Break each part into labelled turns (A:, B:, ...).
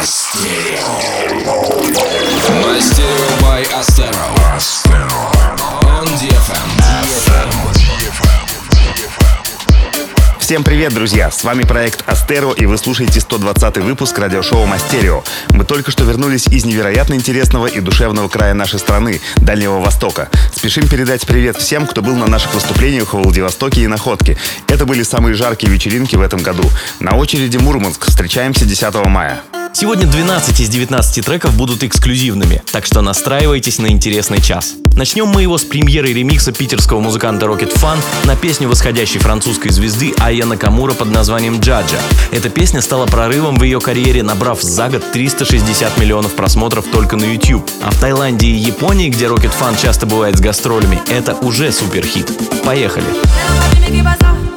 A: Мастерио by Astero. On DFM.
B: Всем привет, друзья! С вами проект Астеро, и вы слушаете 120 выпуск радиошоу Мастерио. Мы только что вернулись из невероятно интересного и душевного края нашей страны, Дальнего Востока. Спешим передать привет всем, кто был на наших выступлениях в Владивостоке и Находке. Это были самые жаркие вечеринки в этом году. На очереди Мурманск. Встречаемся 10 мая.
C: Сегодня 12 из 19 треков будут эксклюзивными, так что настраивайтесь на интересный час. Начнем мы его с премьеры ремикса питерского музыканта Rocket Fun на песню восходящей французской звезды Ая Накамура под названием «Джаджа». Эта песня стала прорывом в ее карьере, набрав за год 360 миллионов просмотров только на YouTube. А в Таиланде и Японии, где Rocket Fun часто бывает с гастролями, это уже суперхит. Поехали!
D: J'entends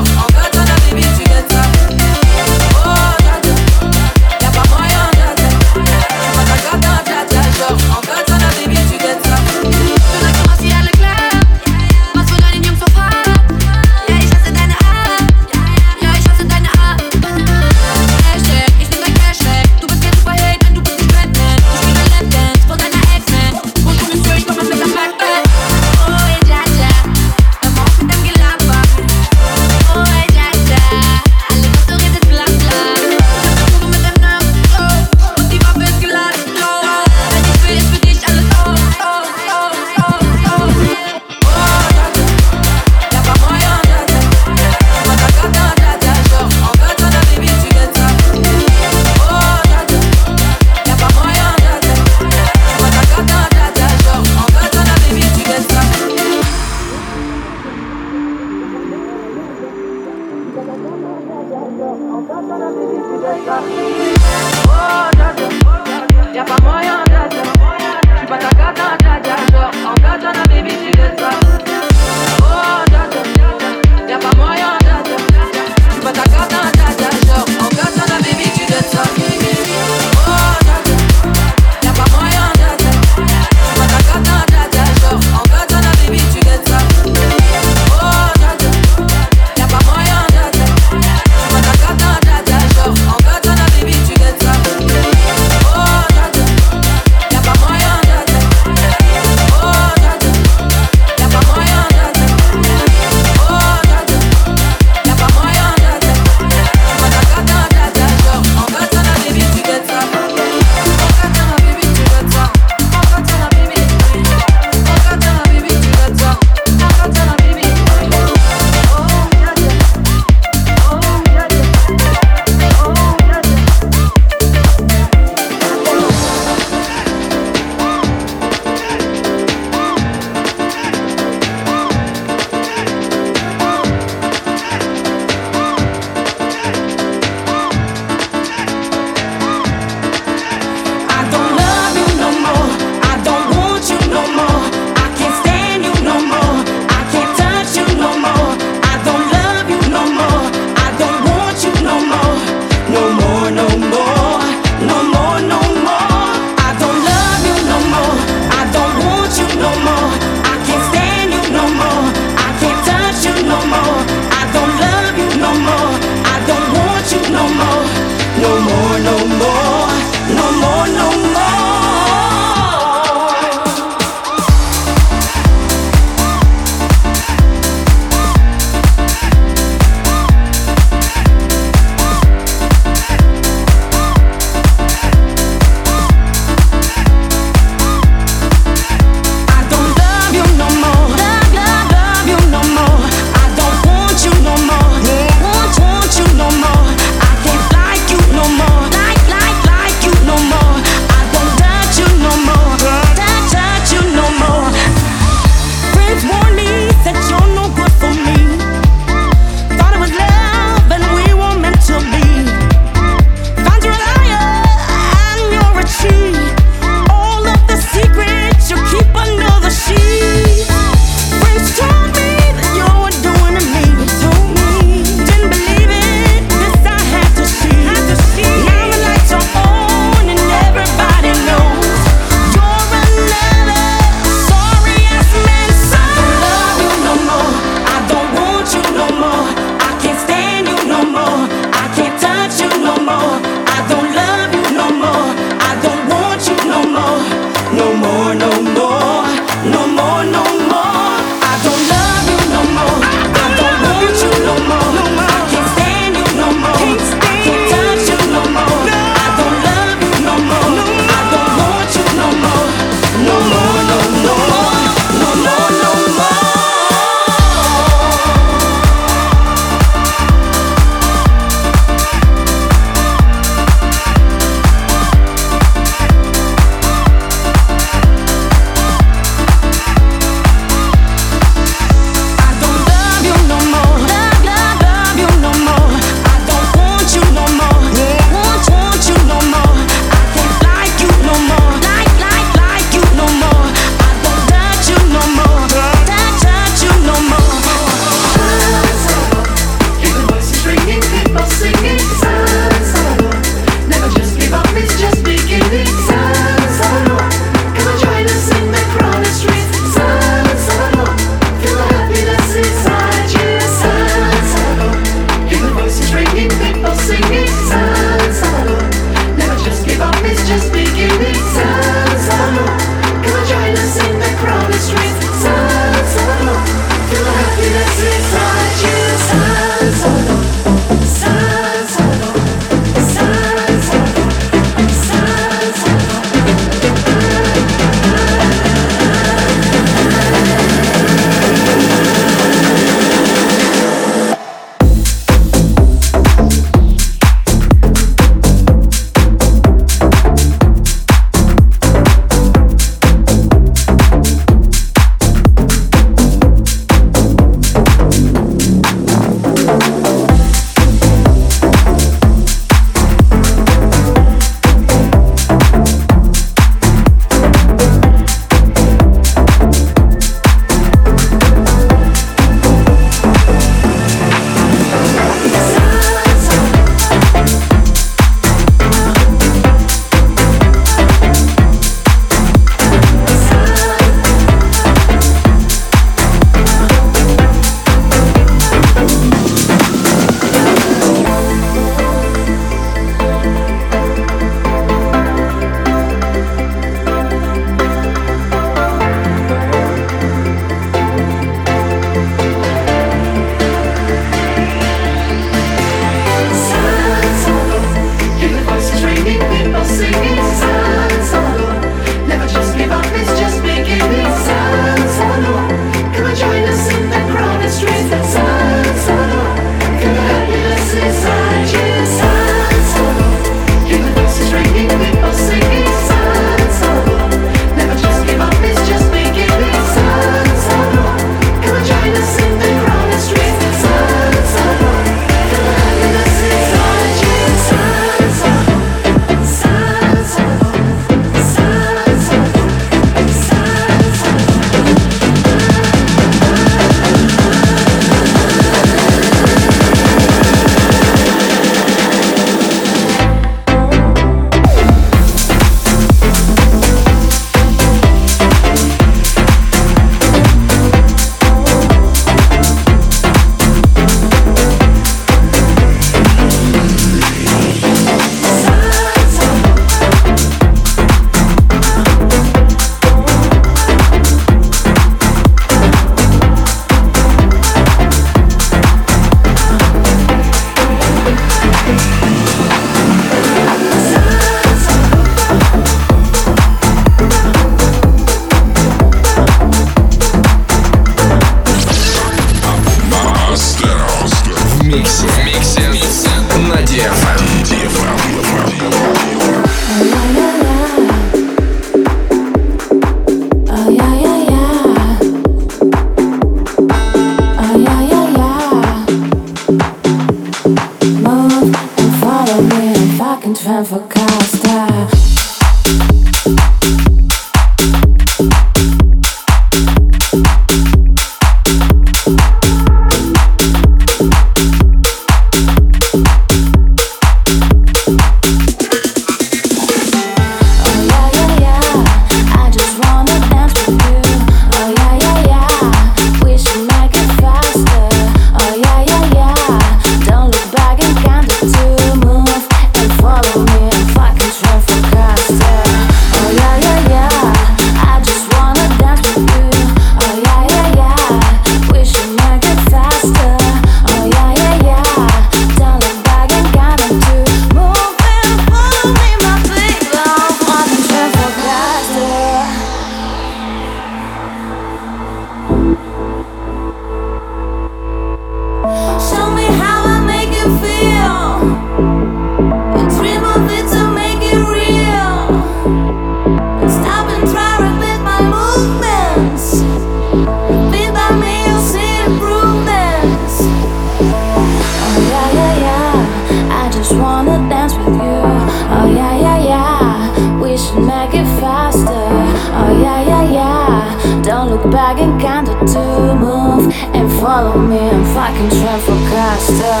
D: I'm fucking Travelcaster.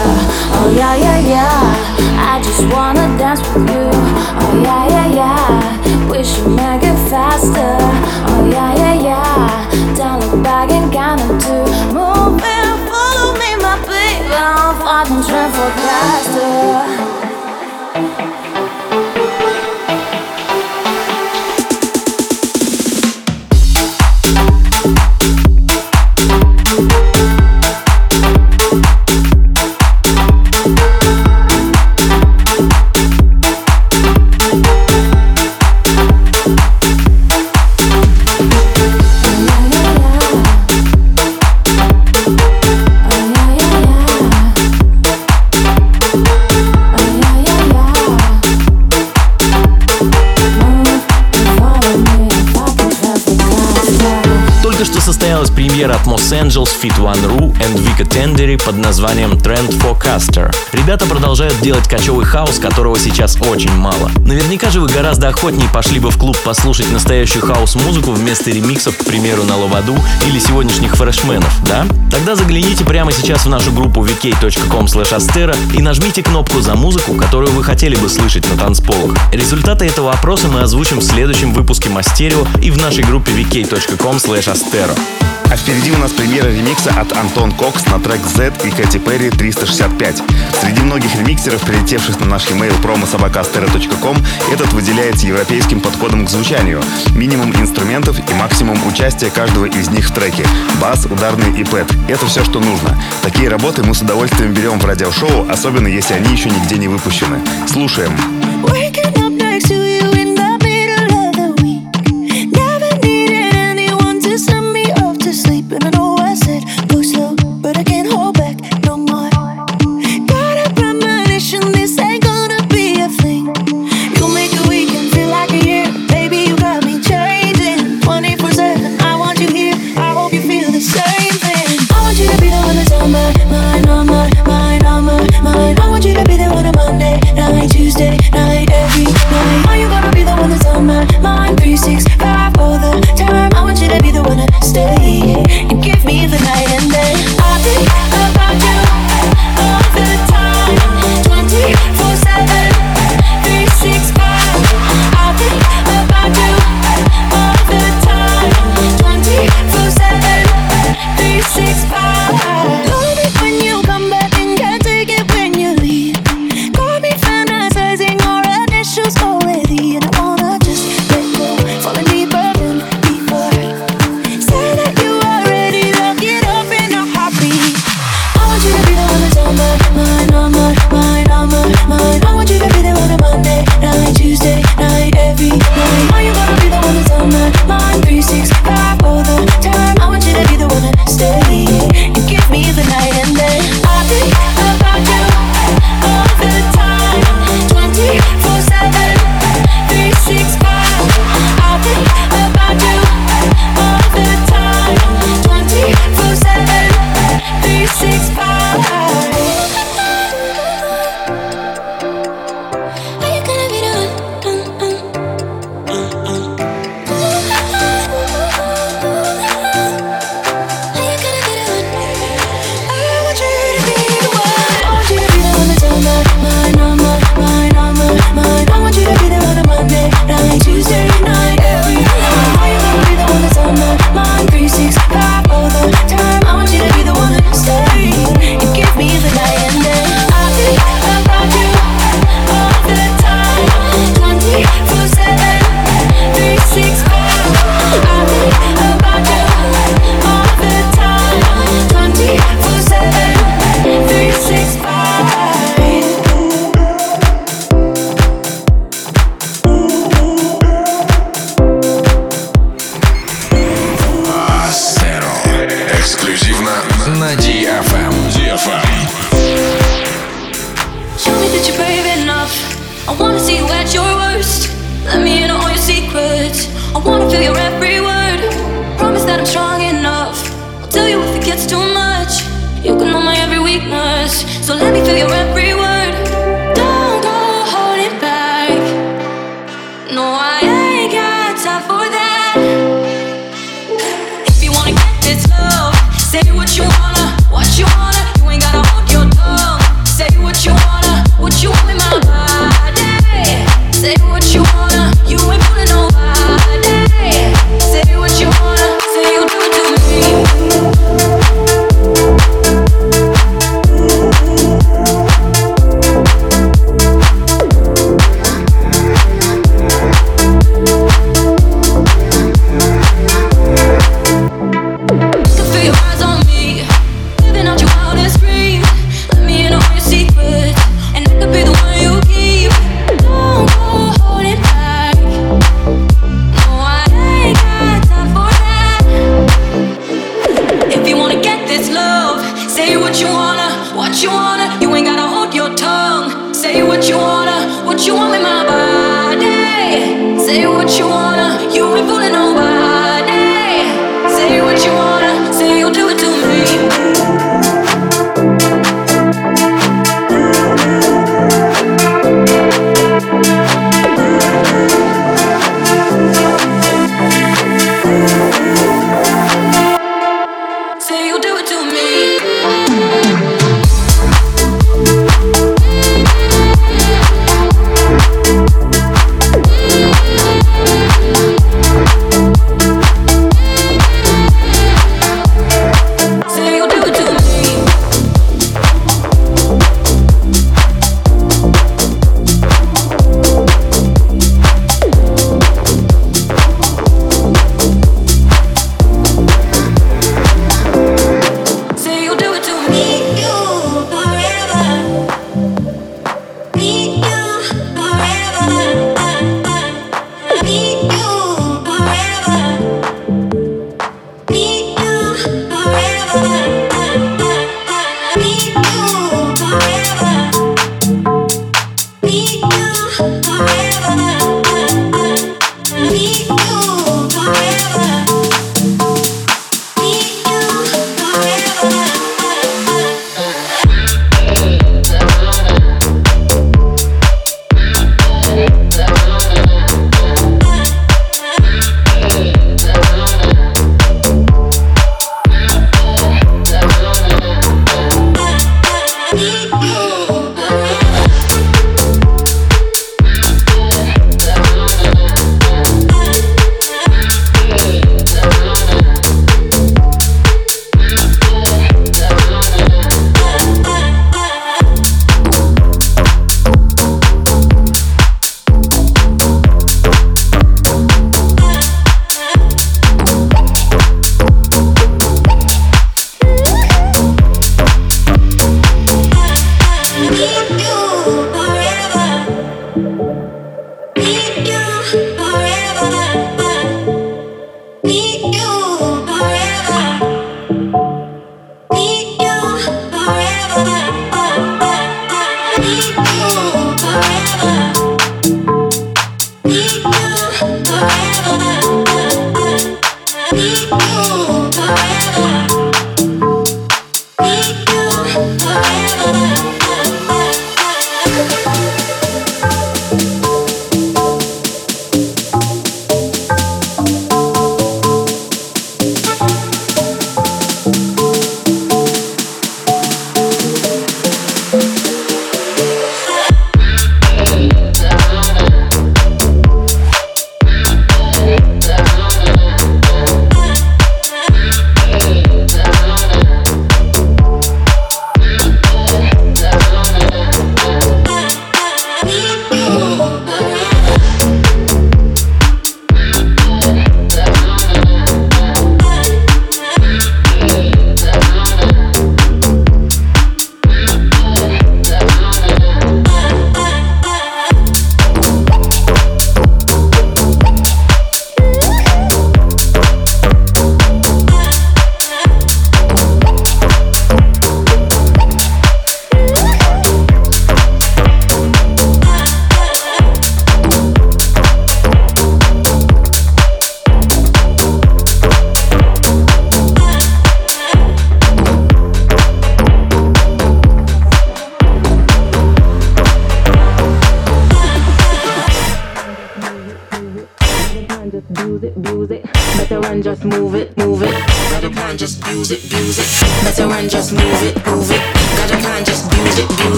D: Oh yeah, yeah, yeah. I just wanna dance with you. Oh yeah, yeah, yeah. We should make it faster. Oh yeah, yeah, yeah. Don't look back and count up two. Move and follow me, my baby. I'm fucking Travelcaster.
C: премьера от Moss Angels, Fit One Ru and Vika Tendery под названием Trend Forecaster. Ребята продолжают делать кочевый хаос, которого сейчас очень мало. Наверняка же вы гораздо охотнее пошли бы в клуб послушать настоящую хаос-музыку вместо ремиксов, к примеру, на Ловаду или сегодняшних фрешменов, да? Тогда загляните прямо сейчас в нашу группу vk.com и нажмите кнопку за музыку, которую вы хотели бы слышать на танцполах. Результаты этого опроса мы озвучим в следующем выпуске Мастерио и в нашей группе vk.com astero.
B: А впереди у нас премьера ремикса от Антон Кокс на трек Z и Кэти Перри 365. Среди многих ремиксеров, прилетевших на наш e-mail promosobakastera.com, этот выделяется европейским подходом к звучанию. Минимум инструментов и максимум участия каждого из них в треке. Бас, ударный и пэт. Это все, что нужно. Такие работы мы с удовольствием берем в радиошоу, особенно если они еще нигде не выпущены. Слушаем.
D: Wake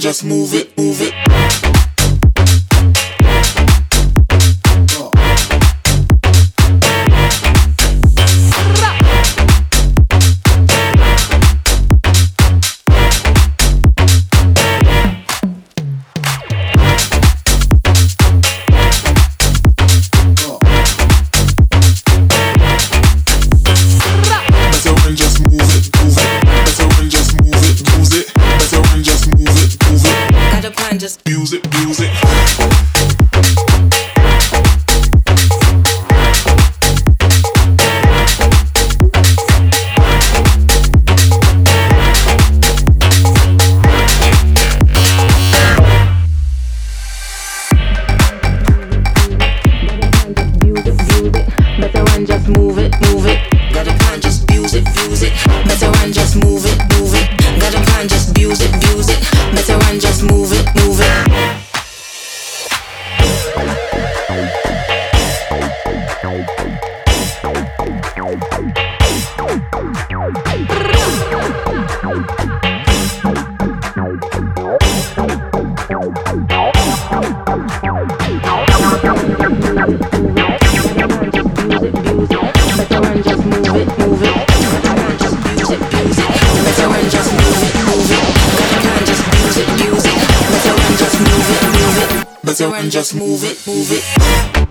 D: just move it. and
E: just move it, move it.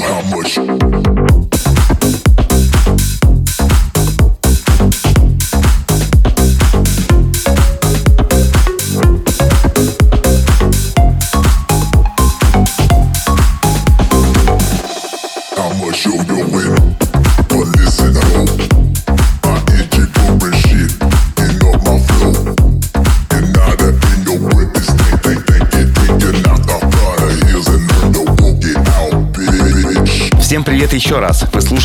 B: how much.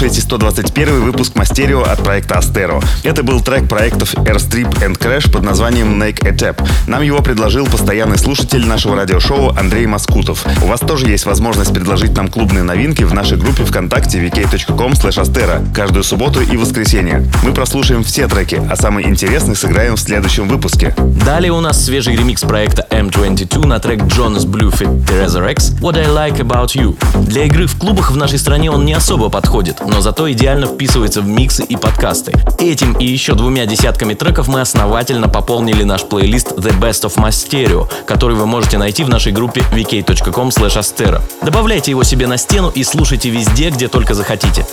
B: Слушаете 121 выпуск Мастерио от проекта Астеро. Это был трек проектов Airstrip and Crash под названием Make a Tap. Нам его предложил постоянный слушатель нашего радиошоу Андрей Маскутов. У вас тоже есть возможность предложить нам клубные новинки в нашей группе ВКонтакте vk.com astero каждую субботу и воскресенье. Мы прослушаем все треки, а самый интересный сыграем в следующем выпуске.
C: Далее у нас свежий ремикс проекта M22 на трек Jonas Bluefit Teresa Rex What I Like About You. Для игры в клубах в нашей стране он не особо подходит, но зато идеально вписывается в миксы и подкасты. Этим и еще двумя десятками треков мы основательно пополнили наш плейлист The Best of Masterio, который вы можете найти в нашей группе vk.com. Добавляйте его себе на стену и слушайте везде, где только захотите.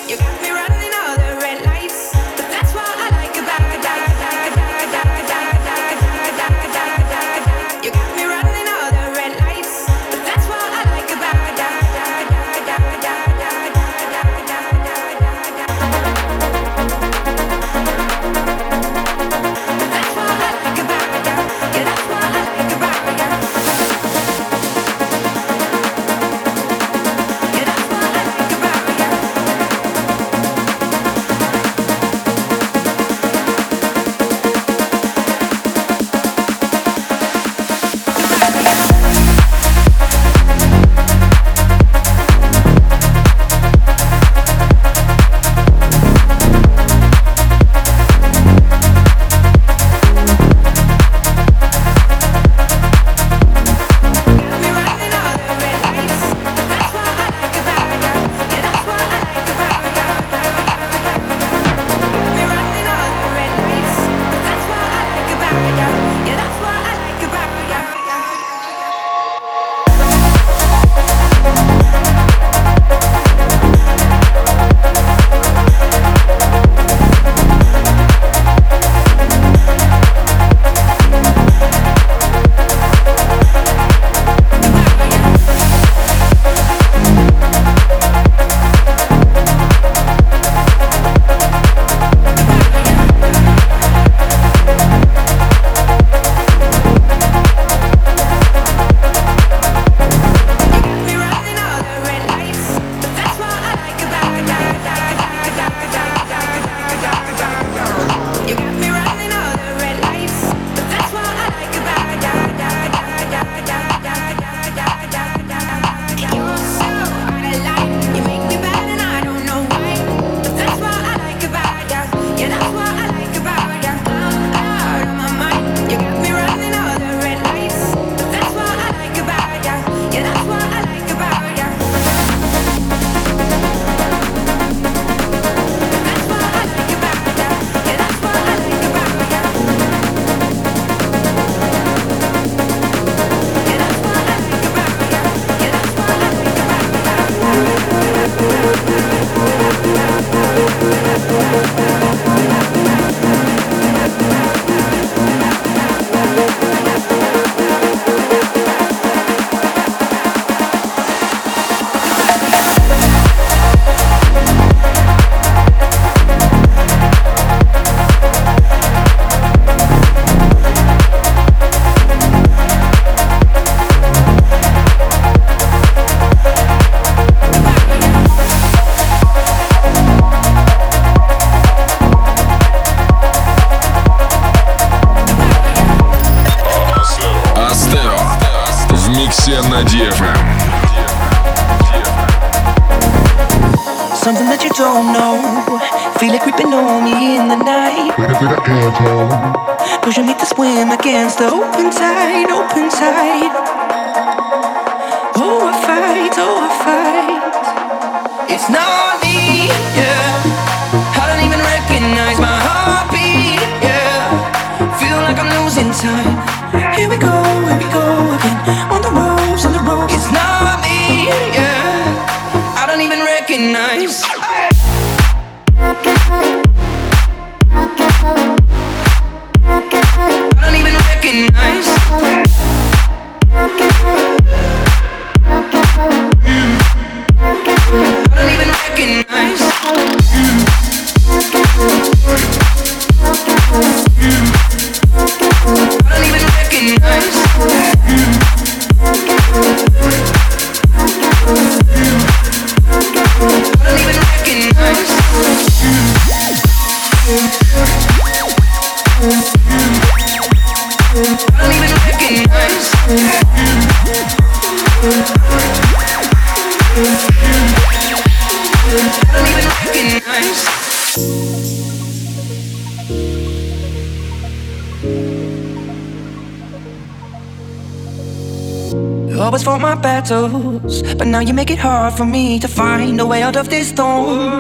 F: Battles, but now you make it hard for me to find a way out of this storm.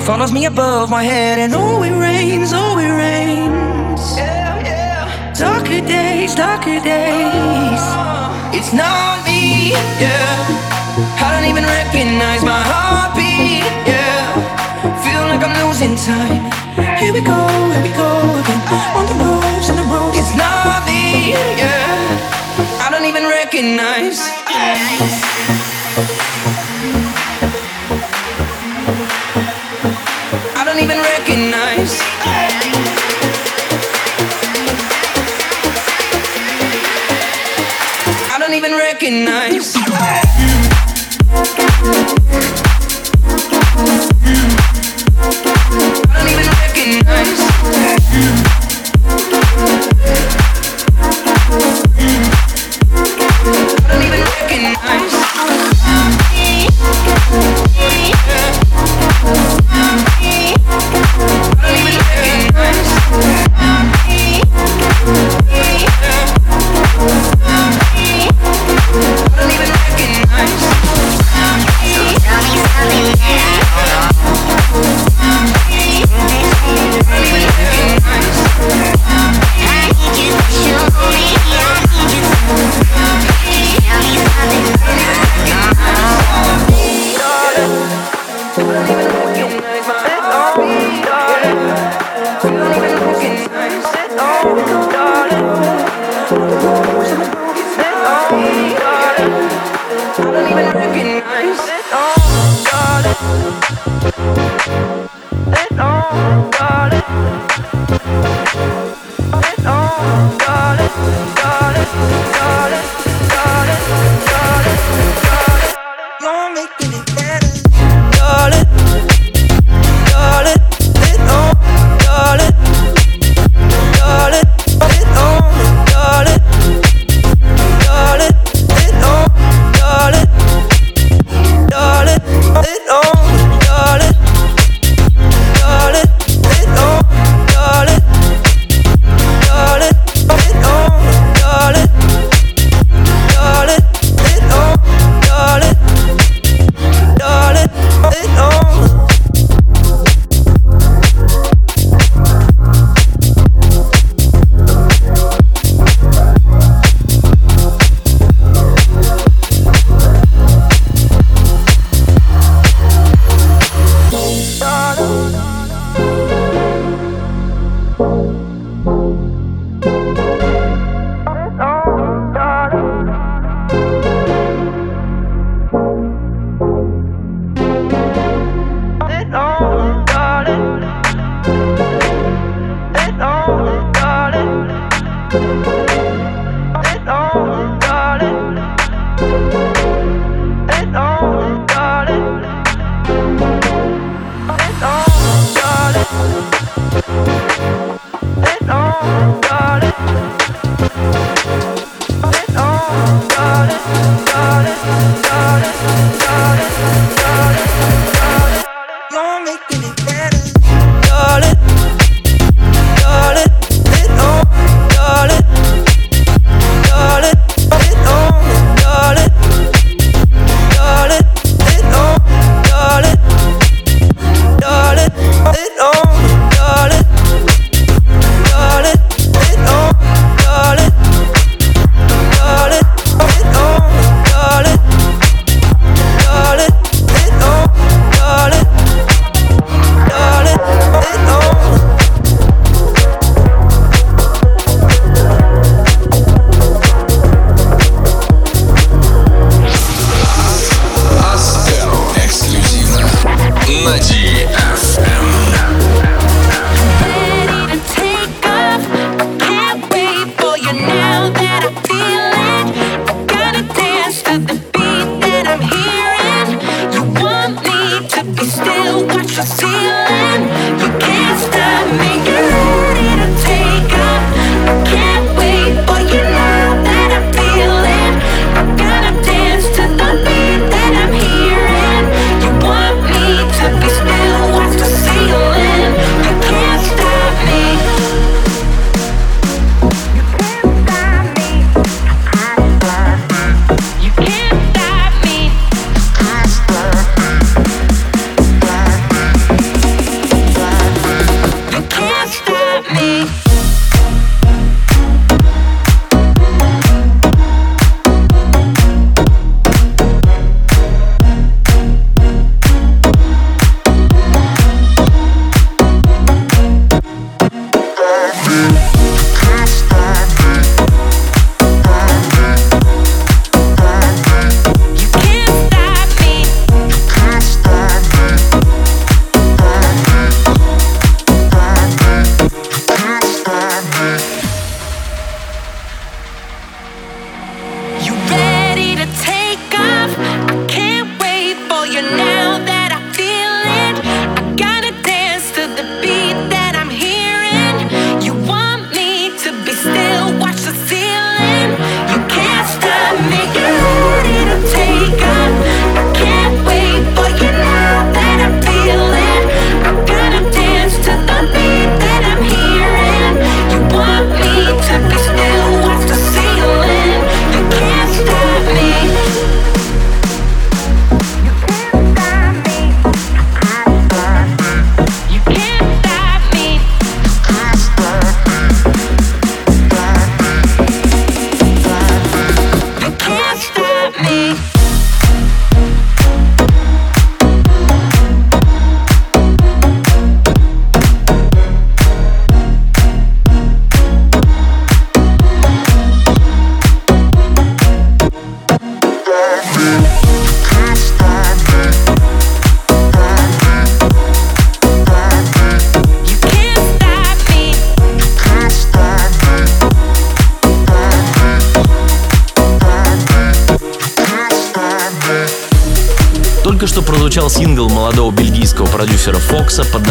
F: Follows me above my head, and oh, it rains, oh, it rains. Darker days, darker days. It's not me, yeah. I don't even recognize my heartbeat, yeah. Feel like I'm losing time. Here we go, here we go again. On the roads, on the roads. It's not me, yeah. Recognize. I don't even recognize. I don't even recognize.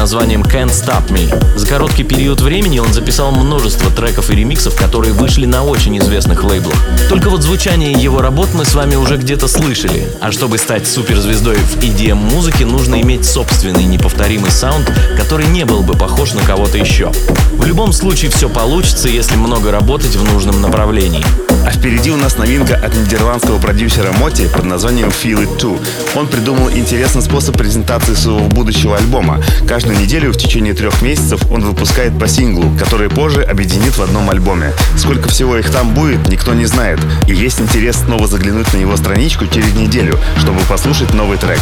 C: Названием Can't Stop Me. За короткий период времени он записал множество треков и ремиксов, которые вышли на очень известных лейблах. Только вот звучание его работ мы с вами уже где-то слышали. А чтобы стать суперзвездой в EDM-музыке, нужно иметь собственный неповторимый саунд, который не был бы похож на кого-то еще. В любом случае все получится, если много работать в нужном направлении.
B: А впереди у нас новинка от нидерландского продюсера Моти под названием Feel It Too. Он придумал интересный способ презентации своего будущего альбома. Каждую неделю в течение трех месяцев он выпускает по синглу, который позже объединит в одном альбоме. Сколько всего их там будет, никто не знает. И есть интерес снова заглянуть на его страничку через неделю, чтобы послушать новый трек.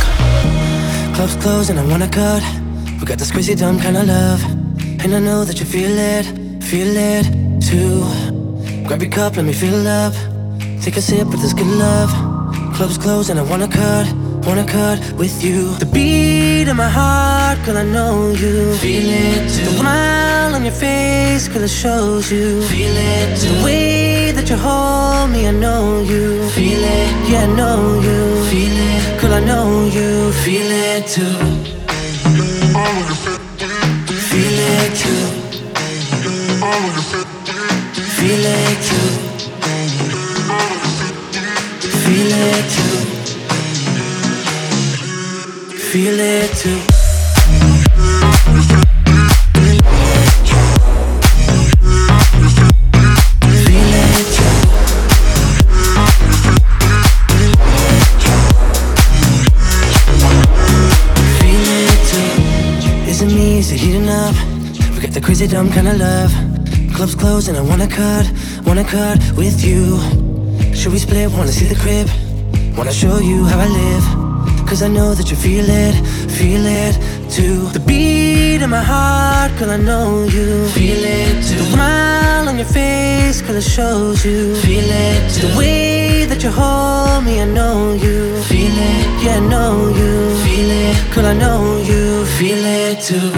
G: Take a sip of this good love. Club's closed and I wanna cut, wanna cut with you. The beat in my heart, girl, I know you. Feel it too. The smile on your face, girl, it shows you. Feel it too. The way that you hold me, I know you. Feel it, yeah, I know you. Feel it, girl, I know you. Feel it too. Feel it too. Feel it too. Up? We got the crazy dumb kind of love. Club's closed and I wanna cut, wanna cut with you. Should we split? Wanna see the crib? Wanna show you how I live? Cause I know that you feel it, feel it too. The beat in my heart, girl, I know you feel it too. The smile on your face, girl, it shows you feel it too. The way that you hold me, I know you feel it, yeah, I know you feel it. Girl, I know you feel it too.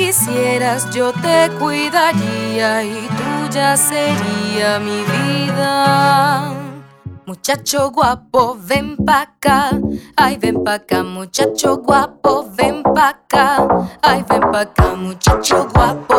H: Quisieras, yo te cuidaría y tuya sería mi vida. Muchacho guapo, ven pa' acá. Ay, ven pa' acá, muchacho guapo, ven pa' acá. Ay, ven pa' acá, muchacho guapo,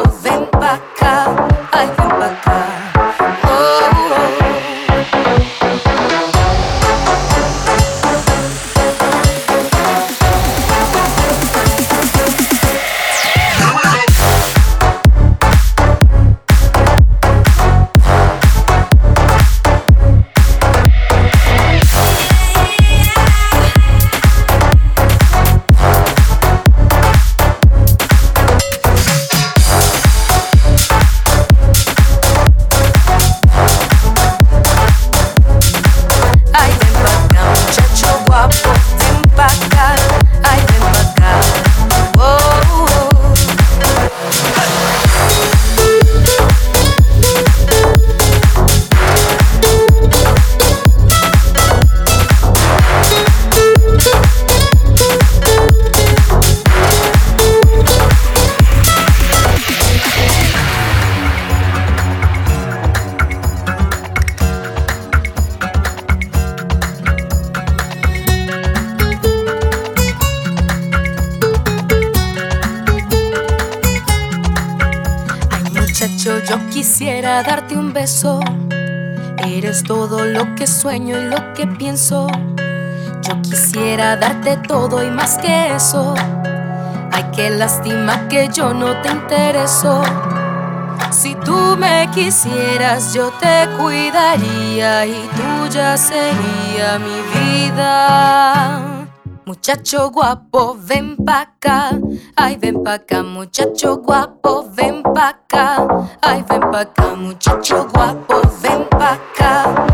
H: quisiera darte un beso. Eres todo lo que sueño y lo que pienso. Yo quisiera darte todo y más que eso. Ay, qué lástima que yo no te intereso. Si tú me quisieras, yo te cuidaría y tuya sería mi vida. Muchacho guapo, ven pa' acá. Ay, ven pa' acá, muchacho guapo, ven pa' acá. Ay, ven pa' acá, muchacho guapo, ven pa' acá.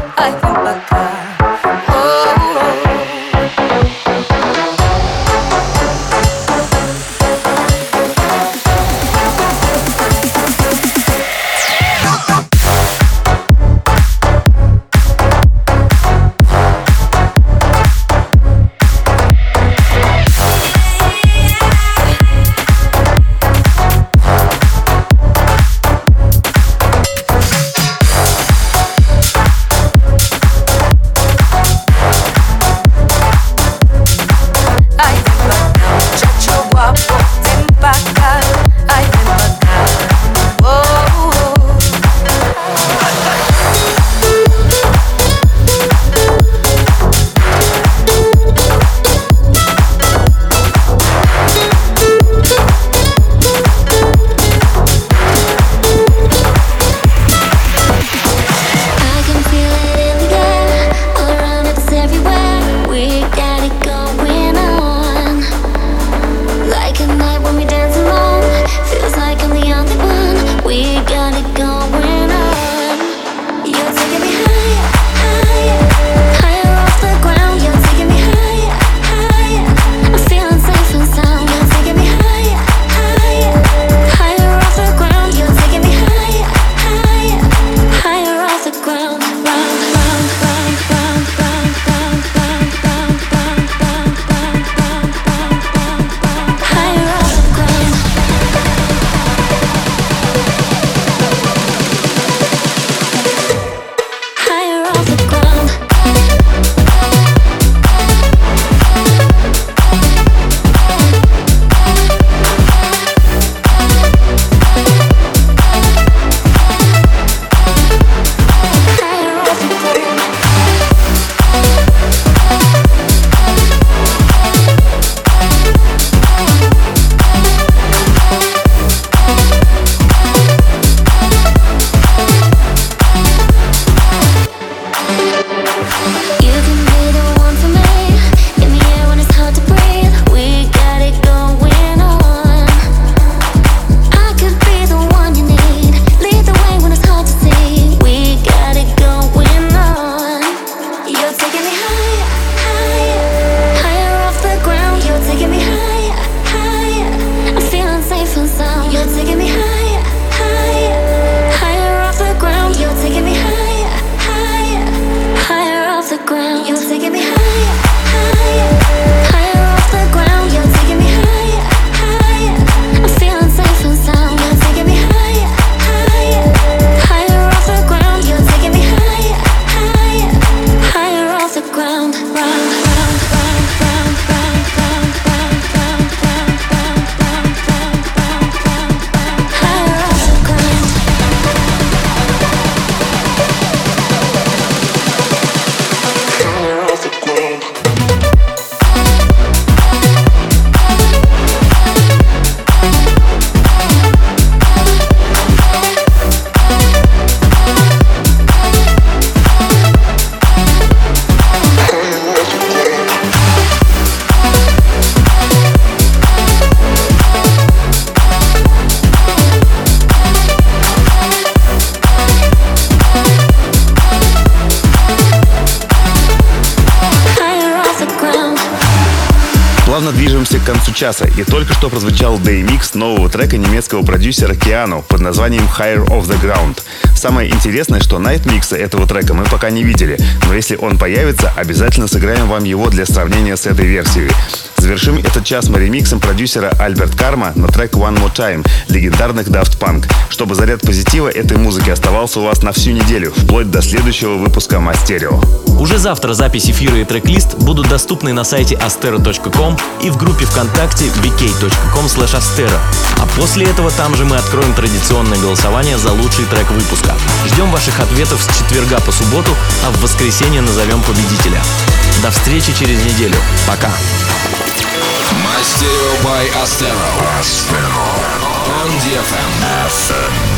B: И только что прозвучал Day-микс нового трека немецкого продюсера Киану под названием Higher of the Ground. Самое интересное, что найт-микса этого трека мы пока не видели, но если он появится, обязательно сыграем вам его для сравнения с этой версией. Завершим этот час мы ремиксом продюсера Альберт Карма на трек One More Time легендарных Daft Punk, чтобы заряд позитива этой музыки оставался у вас на всю неделю, вплоть до следующего выпуска Мастерио.
C: Уже завтра запись эфира и трек-лист будут доступны на сайте astero.com и в группе ВКонтакте vk.com astero. А после этого там же мы откроем традиционное голосование за лучший трек выпуска. Ждем ваших ответов с четверга по субботу, а в воскресенье назовем победителя. До встречи через неделю. Пока.
A: by Astero. Astero. On DFM.
I: FM.